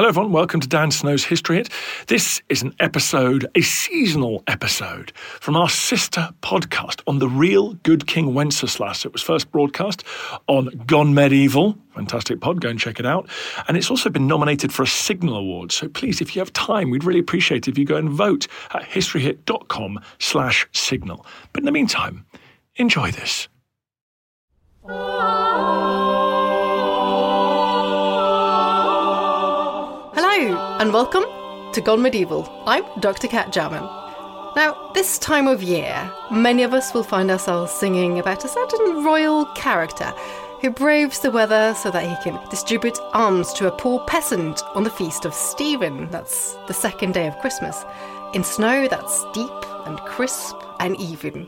Hello, everyone. Welcome to Dan Snow's History Hit. This is an episode, a seasonal episode from our sister podcast on the real good King Wenceslas. It was first broadcast on Gone Medieval. Fantastic pod. Go and check it out. And it's also been nominated for a Signal Award. So please, if you have time, we'd really appreciate it if you go and vote at historyhit.com slash signal. But in the meantime, enjoy this. And welcome to Gone Medieval. I'm Dr. Kat Jarman. Now, this time of year, many of us will find ourselves singing about a certain royal character who braves the weather so that he can distribute alms to a poor peasant on the feast of Stephen. That's the second day of Christmas. In snow that's deep and crisp and even.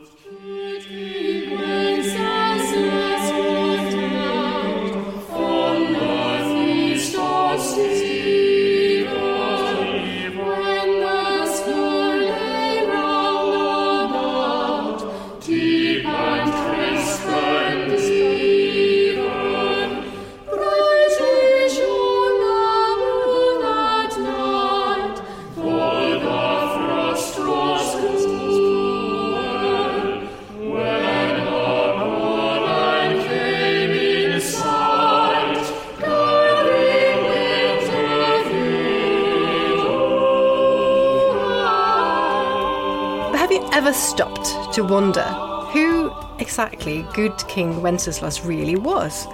Stopped to wonder who exactly good King Wenceslas really was?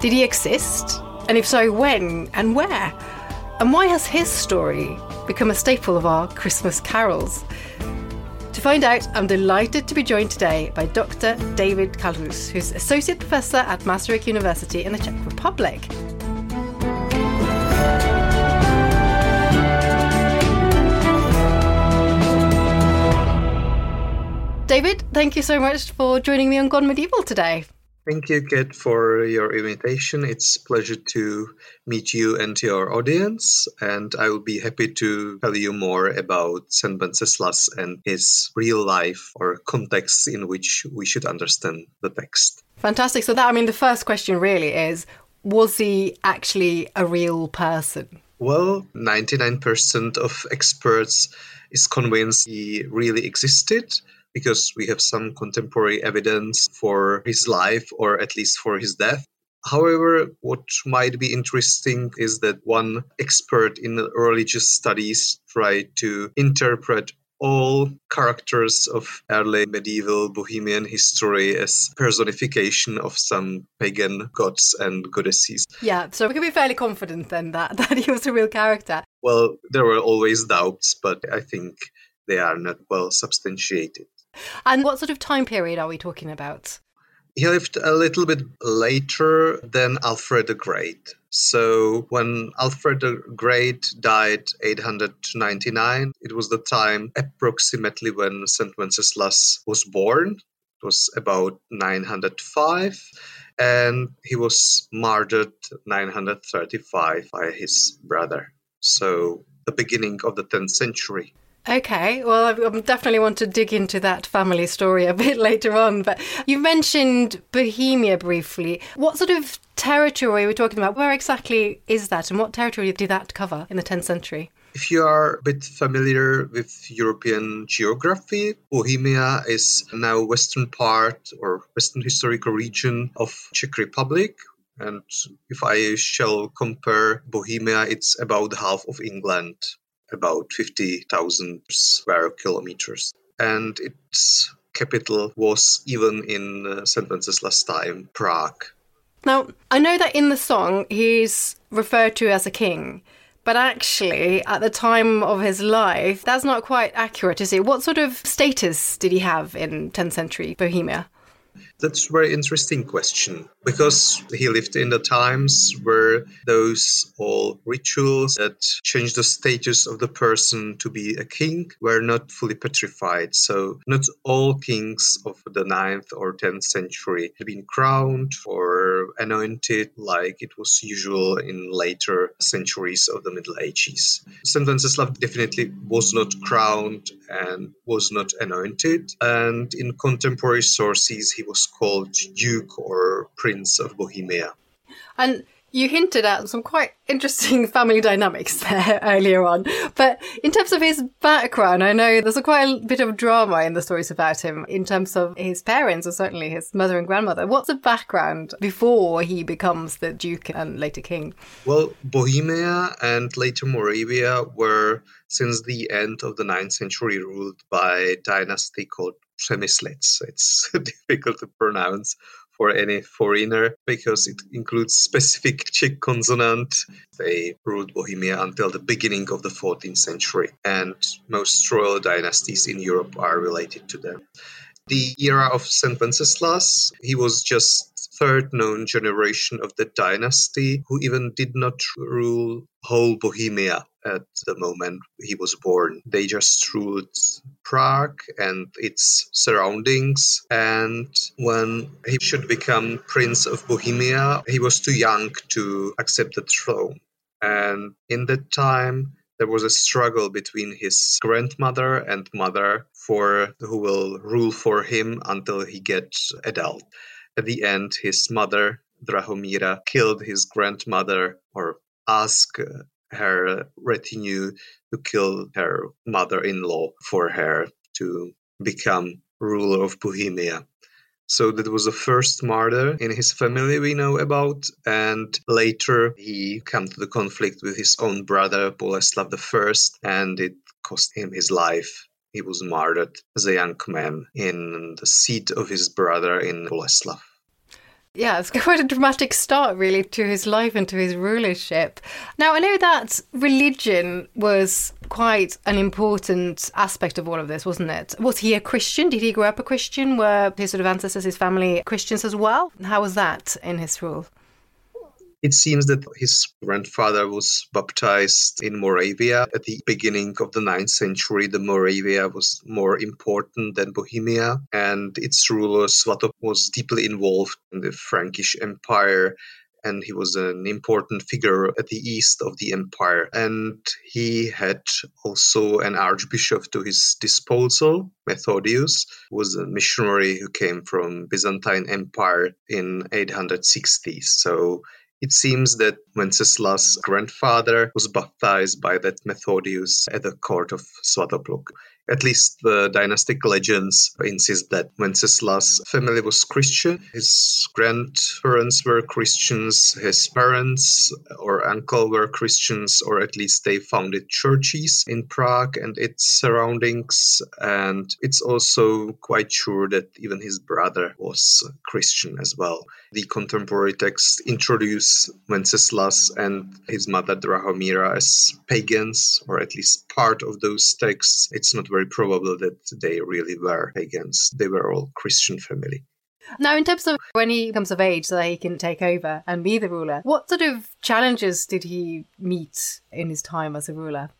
Did he exist? And if so, when and where? And why has his story become a staple of our Christmas carols? To find out, I'm delighted to be joined today by Dr. David Kalhous, who's Associate Professor at Masaryk University in the Czech Republic. David, thank you so much for joining me on Gone Medieval today. Thank you, Kate, for your invitation. It's a pleasure to meet you and your audience, and I will be happy to tell you more about Saint Wenceslas and his real life or context in which we should understand the text. Fantastic. So that I mean the first question really is was he actually a real person? Well, 99% of experts is convinced he really existed because we have some contemporary evidence for his life or at least for his death. However, what might be interesting is that one expert in religious studies tried to interpret all characters of early medieval Bohemian history as personification of some pagan gods and goddesses. Yeah, so we can be fairly confident then that, that he was a real character. Well, there were always doubts, but I think they are not well substantiated. And what sort of time period are we talking about? He lived a little bit later than Alfred the Great. So when Alfred the Great died 899, it was the time approximately when St. Wenceslas was born. It was about 905 and he was murdered 935 by his brother. So the beginning of the 10th century. Okay, well, I definitely want to dig into that family story a bit later on. But you mentioned Bohemia briefly. What sort of territory are we talking about? Where exactly is that, and what territory did that cover in the 10th century? If you are a bit familiar with European geography, Bohemia is now western part or western historical region of Czech Republic. And if I shall compare Bohemia, it's about half of England, about 50,000 square kilometers. And its capital was even in uh, St. Wenceslas time, Prague. Now, I know that in the song he's referred to as a king, but actually, at the time of his life, that's not quite accurate, is it? What sort of status did he have in 10th century Bohemia? That's a very interesting question because he lived in the times where those all rituals that change the status of the person to be a king were not fully petrified. So not all kings of the 9th or 10th century had been crowned or anointed like it was usual in later centuries of the Middle Ages. St. Wenceslav definitely was not crowned and was not anointed. And in contemporary sources, he was called Duke or Prince of Bohemia. And you hinted at some quite interesting family dynamics there earlier on. But in terms of his background, I know there's a quite a bit of drama in the stories about him in terms of his parents, or certainly his mother and grandmother. What's the background before he becomes the Duke and later King? Well, Bohemia and later Moravia were, since the end of the 9th century, ruled by a dynasty called Přemyslids. It's difficult to pronounce for any foreigner because it includes specific Czech consonant. They ruled Bohemia until the beginning of the 14th century, and most royal dynasties in Europe are related to them. The era of St. Wenceslas, he was just third known generation of the dynasty who even did not rule whole Bohemia at the moment he was born. They just ruled Prague and its surroundings. And when he should become Prince of Bohemia, he was too young to accept the throne. And in that time, there was a struggle between his grandmother and mother for who will rule for him until he gets adult. At the end, his mother, Drahomira, killed his grandmother or asked her retinue to kill her mother in law for her to become ruler of Bohemia. So that was the first martyr in his family we know about, and later he came to the conflict with his own brother Boleslav I, and it cost him his life. He was martyred as a young man in the seat of his brother in Boleslav. Yeah, it's quite a dramatic start, really, to his life and to his rulership. Now, I know that religion was quite an important aspect of all of this, wasn't it? Was he a Christian? Did he grow up a Christian? Were his sort of ancestors, his family, Christians as well? How was that in his rule? It seems that his grandfather was baptized in Moravia at the beginning of the 9th century. The Moravia was more important than Bohemia, and its ruler Svatopluk was deeply involved in the Frankish Empire and he was an important figure at the east of the empire. And he had also an archbishop to his disposal, Methodius, who was a missionary who came from Byzantine Empire in 860s. So it seems that Wenceslas' grandfather was baptized by that Methodius at the court of Svatopluk. At least the dynastic legends insist that Wenceslas' family was Christian. His grandparents were Christians, his parents or uncle were Christians, or at least they founded churches in Prague and its surroundings. And it's also quite sure that even his brother was Christian as well. The contemporary texts introduce Wenceslas and his mother Drahomira as pagans, or at least part of those texts. It's not very probable that they really were pagans. They were all Christian family. Now, in terms of when he comes of age so that he can take over and be the ruler, what sort of challenges did he meet in his time as a ruler?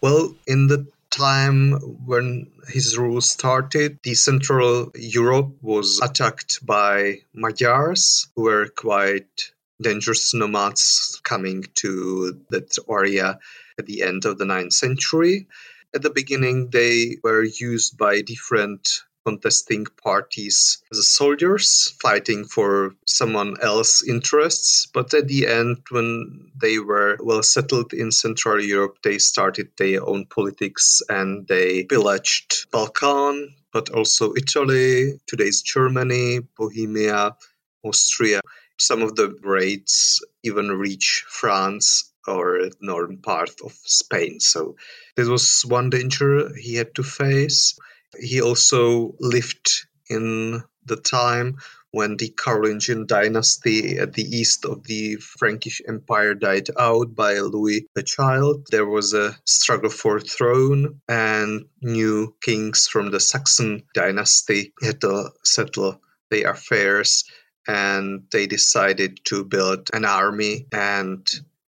Well, in the time when his rule started, the Central Europe was attacked by Magyars, who were quite dangerous nomads coming to that area at the end of the 9th century. At the beginning, they were used by different contesting parties as soldiers fighting for someone else's interests. But at the end, when they were well settled in Central Europe, they started their own politics and they pillaged Balkan, but also Italy, today's Germany, Bohemia, Austria. Some of the raids even reach France or northern part of Spain. So this was one danger he had to face. He also lived in the time when the Carolingian dynasty at the east of the Frankish Empire died out by Louis the Child. There was a struggle for throne, and new kings from the Saxon dynasty had to settle their affairs and they decided to build an army and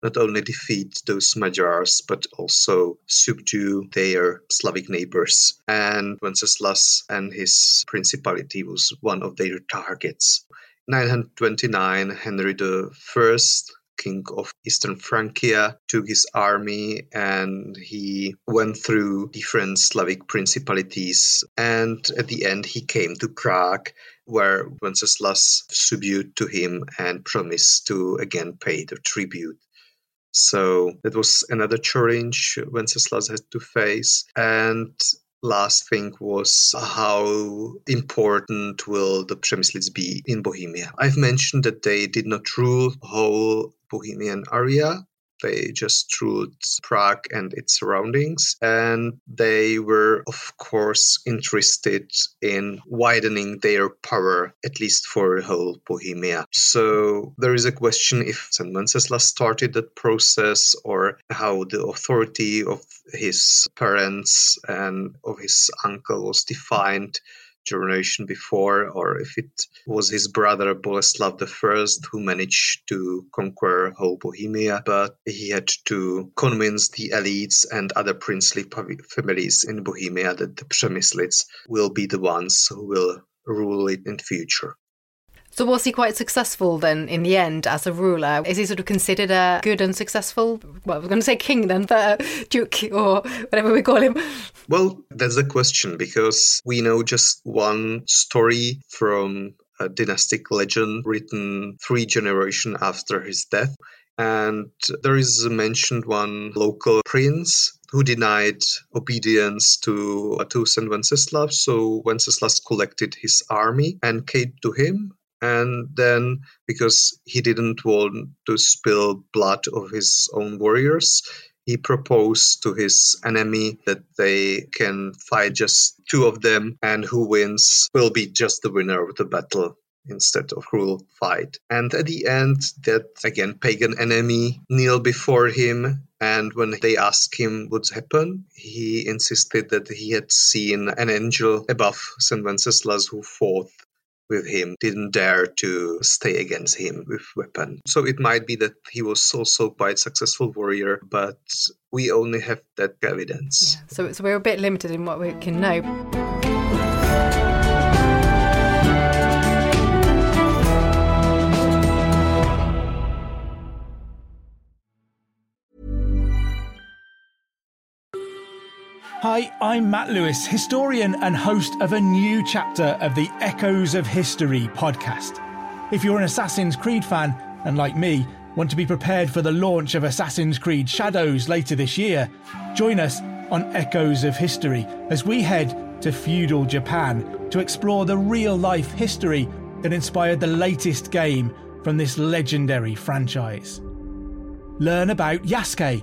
not only defeat those Magyars, but also subdue their Slavic neighbors. And Wenceslas and his principality was one of their targets. 929, Henry I, king of Eastern Francia, took his army and he went through different Slavic principalities. And at the end, he came to Prague where Wenceslas subdued to him and promised to again pay the tribute. So that was another challenge Wenceslas had to face. And last thing was how important will the Přemyslids be in Bohemia. I've mentioned that they did not rule whole Bohemian area, they just ruled Prague and its surroundings. And they were, of course, interested in widening their power, at least for whole Bohemia. So there is a question if St. Wenceslas started that process or how the authority of his parents and of his uncle was defined generation before, or if it was his brother Boleslav I who managed to conquer whole Bohemia, but he had to convince the elites and other princely families in Bohemia that the Přemyslids will be the ones who will rule it in future. So was he quite successful then in the end as a ruler? Is he sort of considered a good and successful, well, I was going to say king then, but uh, duke or whatever we call him? Well, that's the question because we know just one story from a dynastic legend written three generations after his death. And there is mentioned one local prince who denied obedience to, to St. Wenceslas. So Wenceslas collected his army and came to him and then because he didn't want to spill blood of his own warriors he proposed to his enemy that they can fight just two of them and who wins will be just the winner of the battle instead of cruel fight. And at the end that again pagan enemy kneel before him and when they asked him what's happened he insisted that he had seen an angel above st wenceslas who fought with him didn't dare to stay against him with weapon. So it might be that he was also quite successful warrior, but we only have that evidence. Yeah, so, so we're a bit limited in what we can know. Hi, I'm Matt Lewis, historian and host of a new chapter of the Echoes of History podcast. If you're an Assassin's Creed fan, and like me, want to be prepared for the launch of Assassin's Creed Shadows later this year, join us on Echoes of History as we head to feudal Japan to explore the real life history that inspired the latest game from this legendary franchise. Learn about Yasuke,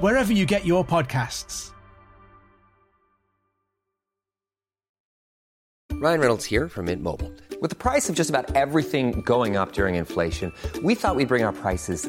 wherever you get your podcasts. Ryan Reynolds here from Mint Mobile. With the price of just about everything going up during inflation, we thought we'd bring our prices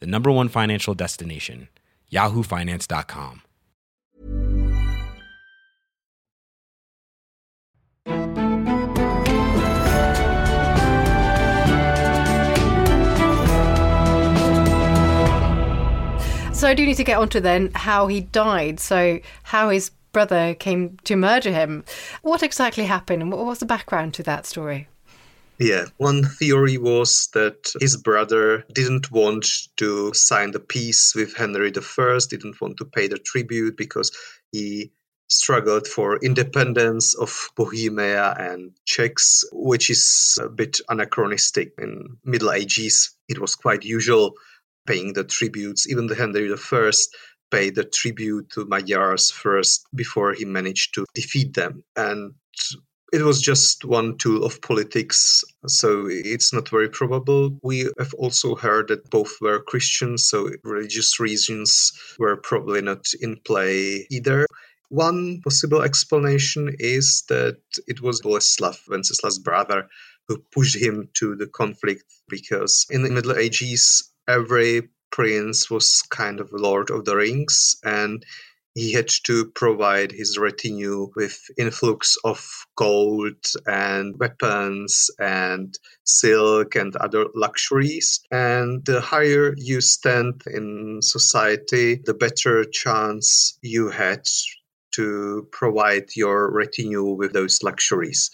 the number one financial destination, yahoofinance.com. So I do need to get onto then how he died. So how his brother came to murder him. What exactly happened, what was the background to that story? Yeah, one theory was that his brother didn't want to sign the peace with Henry I, didn't want to pay the tribute because he struggled for independence of Bohemia and Czechs, which is a bit anachronistic. In Middle Ages, it was quite usual paying the tributes. Even the Henry I paid the tribute to Magyars first before he managed to defeat them. And it was just one tool of politics, so it's not very probable. We have also heard that both were Christians, so religious reasons were probably not in play either. One possible explanation is that it was Boleslav, Wenceslas' brother, who pushed him to the conflict because in the Middle Ages, every prince was kind of Lord of the Rings and he had to provide his retinue with influx of gold and weapons and silk and other luxuries. And the higher you stand in society, the better chance you had to provide your retinue with those luxuries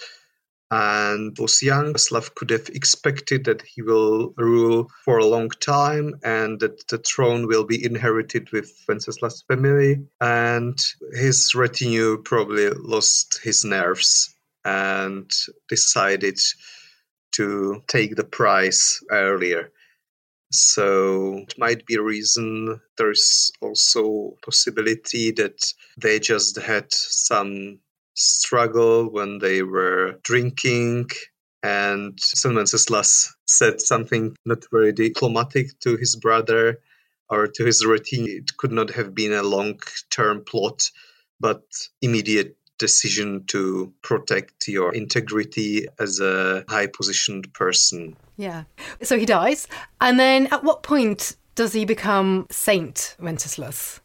and was young. Slav could have expected that he will rule for a long time and that the throne will be inherited with Wenceslas' family. And his retinue probably lost his nerves and decided to take the prize earlier. So it might be a reason. There's also possibility that they just had some struggle when they were drinking. And St. Wenceslas said something not very diplomatic to his brother or to his retinue. It could not have been a long term plot, but immediate decision to protect your integrity as a high positioned person. Yeah. So he dies. And then at what point does he become Saint Wenceslas?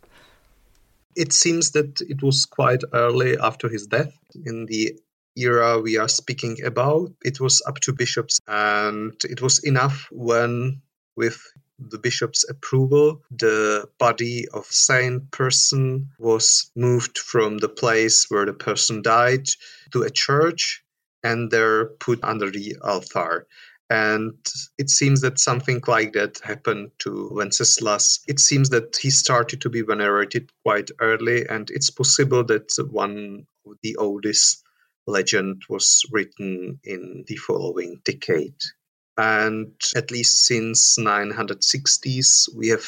It seems that it was quite early after his death in the era we are speaking about. It was up to bishops, and it was enough when, with the bishop's approval, the body of same person was moved from the place where the person died to a church and there put under the altar. And it seems that something like that happened to Wenceslas. It seems that he started to be venerated quite early, and it's possible that one of the oldest legend was written in the following decade. And at least since 960s, we have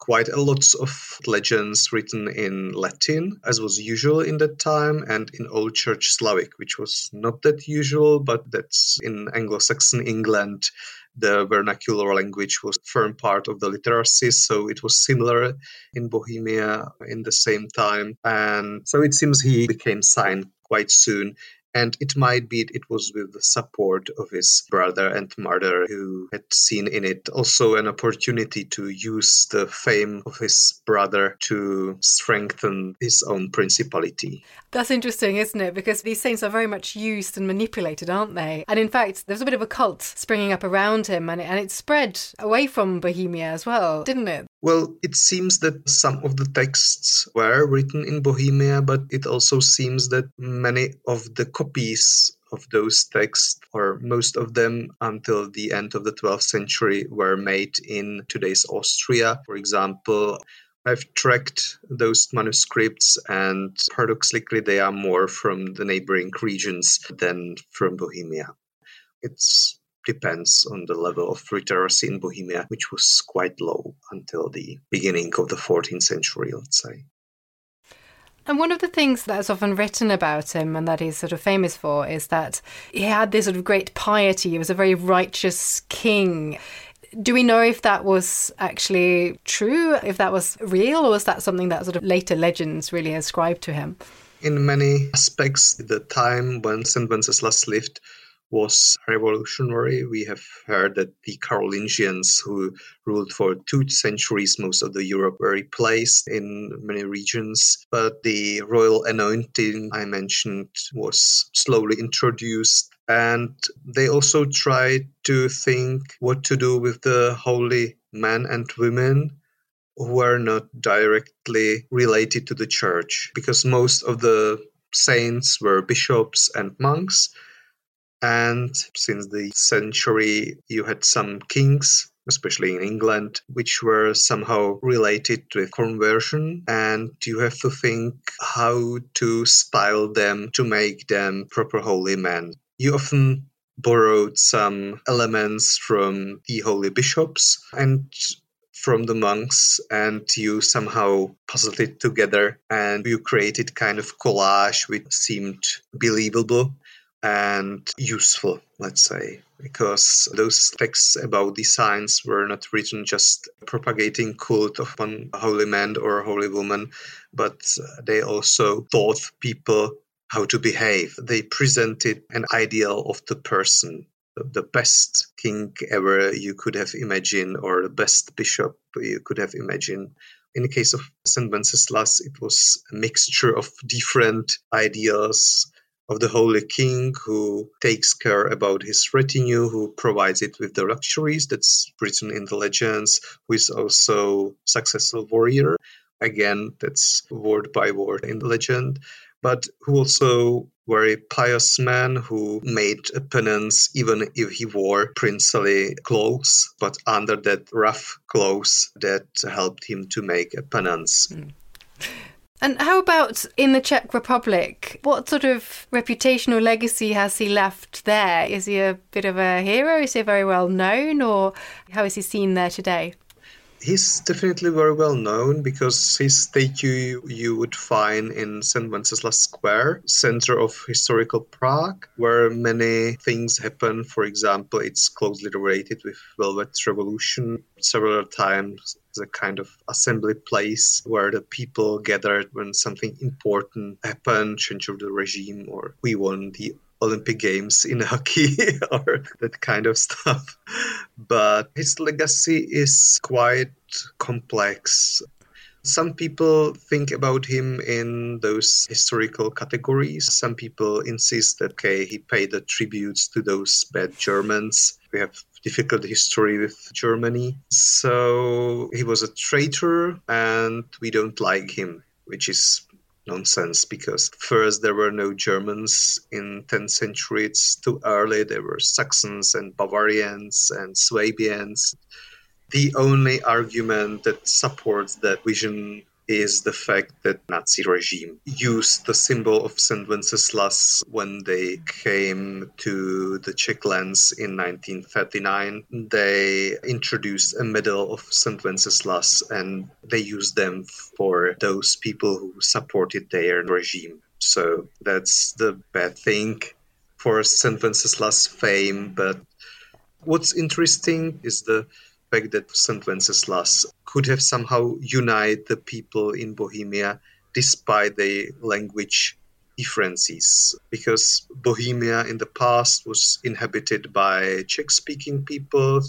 quite a lot of legends written in Latin, as was usual in that time, and in Old Church Slavic, which was not that usual, but that's in Anglo Saxon England. The vernacular language was firm part of the literacy, so it was similar in Bohemia in the same time. And so it seems he became signed quite soon and it might be it was with the support of his brother and mother who had seen in it also an opportunity to use the fame of his brother to strengthen his own principality. That's interesting, isn't it? Because these saints are very much used and manipulated, aren't they? And in fact, there's a bit of a cult springing up around him, and and it spread away from Bohemia as well, didn't it? Well, it seems that some of the texts were written in Bohemia, but it also seems that many of the copies of those texts, or most of them until the end of the 12th century, were made in today's Austria. For example, I've tracked those manuscripts, and paradoxically, they are more from the neighboring regions than from Bohemia. It's depends on the level of literacy in Bohemia, which was quite low until the beginning of the 14th century, let's say. And one of the things that's often written about him and that he's sort of famous for is that he had this sort of great piety. He was a very righteous king. Do we know if that was actually true, if that was real, or was that something that sort of later legends really ascribed to him? In many aspects, the time when St. Wenceslas lived was revolutionary. We have heard that the Carolingians, who ruled for two centuries most of the Europe, were replaced in many regions. But the royal anointing I mentioned was slowly introduced. And they also tried to think what to do with the holy men and women who are not directly related to the church, because most of the saints were bishops and monks and since the century, you had some kings, especially in England, which were somehow related to conversion. And you have to think how to style them to make them proper holy men. You often borrowed some elements from the holy bishops and from the monks and you somehow puzzled it together and you created kind of collage which seemed believable and useful, let's say, because those texts about the signs were not written just propagating cult of one holy man or a holy woman, but they also taught people how to behave. They presented an ideal of the person, the best king ever you could have imagined, or the best bishop you could have imagined. In the case of St. Wenceslas, it was a mixture of different ideas of the Holy King who takes care about his retinue, who provides it with the luxuries that's written in the legends, who is also successful warrior. Again, that's word by word in the legend, but who also very pious man who made a penance even if he wore princely clothes, but under that rough clothes that helped him to make a penance. Mm. And how about in the Czech Republic? What sort of reputational legacy has he left there? Is he a bit of a hero? Is he very well known, or how is he seen there today? He's definitely very well known because his statue you would find in St. Wenceslas Square, center of historical Prague, where many things happen. For example, it's closely related with Velvet Revolution. Several times a kind of assembly place where the people gathered when something important happened, change of the regime, or we won the Olympic Games in hockey or that kind of stuff. But his legacy is quite complex. Some people think about him in those historical categories. Some people insist that okay, he paid the tributes to those bad Germans. We have difficult history with Germany. So he was a traitor and we don't like him, which is nonsense because first there were no Germans in 10th century it's too early there were Saxons and Bavarians and Swabians. The only argument that supports that vision is the fact that Nazi regime used the symbol of St. Wenceslas when they came to the Czech lands in 1939. They introduced a medal of St. Wenceslas and they used them for those people who supported their regime. So that's the bad thing for St. Wenceslas' fame. But what's interesting is the fact that St. Wenceslas could have somehow united the people in Bohemia despite the language differences because Bohemia in the past was inhabited by Czech speaking people,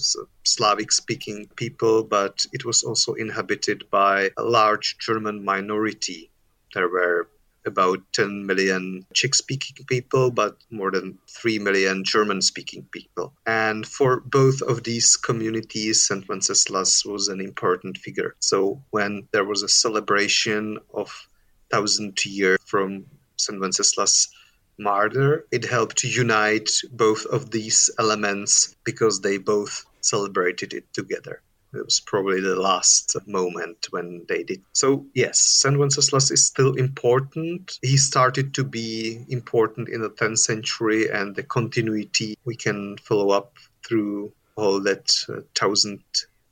Slavic speaking people, but it was also inhabited by a large German minority. There were about 10 million Czech speaking people, but more than 3 million German speaking people. And for both of these communities, St. Wenceslas was an important figure. So when there was a celebration of thousand year from St. Wenceslas martyr, it helped to unite both of these elements because they both celebrated it together. It was probably the last moment when they did. So, yes, St. Wenceslas is still important. He started to be important in the 10th century, and the continuity we can follow up through all that uh, thousand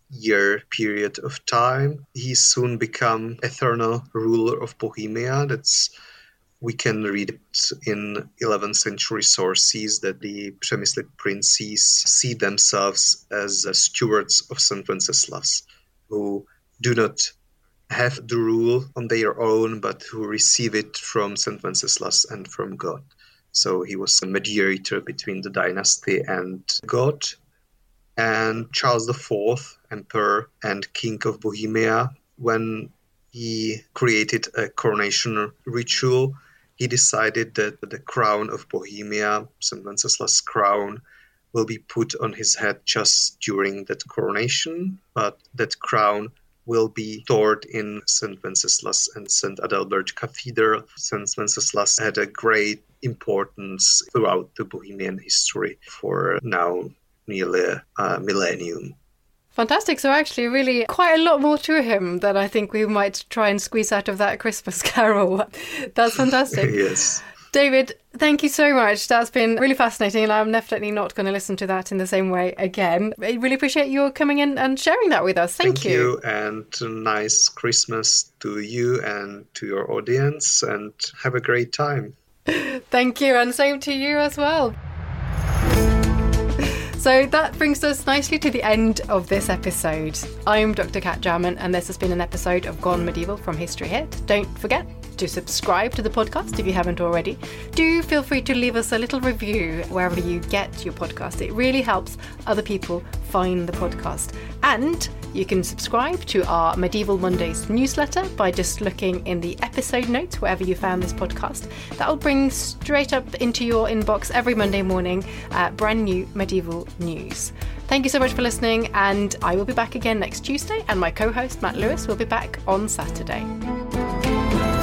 year period of time. He soon become eternal ruler of Bohemia. That's we can read it in 11th century sources that the Přemyslid princes see themselves as stewards of St. Wenceslas, who do not have the rule on their own, but who receive it from St. Wenceslas and from God. So he was a mediator between the dynasty and God. And Charles IV, Emperor and King of Bohemia, when he created a coronation ritual, he decided that the crown of Bohemia, St. Wenceslas' crown, will be put on his head just during that coronation, but that crown will be stored in St. Wenceslas and St. Adalbert Cathedral. St. Wenceslas had a great importance throughout the Bohemian history for now nearly a millennium. Fantastic. So, actually, really quite a lot more to him than I think we might try and squeeze out of that Christmas carol. That's fantastic. yes. David, thank you so much. That's been really fascinating, and I'm definitely not going to listen to that in the same way again. I really appreciate you coming in and sharing that with us. Thank, Thank you. And nice Christmas to you and to your audience, and have a great time. Thank you, and same to you as well. So that brings us nicely to the end of this episode. I'm Dr. Kat Jarman, and this has been an episode of Gone Medieval from History Hit. Don't forget to subscribe to the podcast if you haven't already. Do feel free to leave us a little review wherever you get your podcast. It really helps other people find the podcast. And you can subscribe to our Medieval Mondays newsletter by just looking in the episode notes wherever you found this podcast. That will bring straight up into your inbox every Monday morning uh, brand new medieval news. Thank you so much for listening, and I will be back again next Tuesday, and my co host Matt Lewis will be back on Saturday.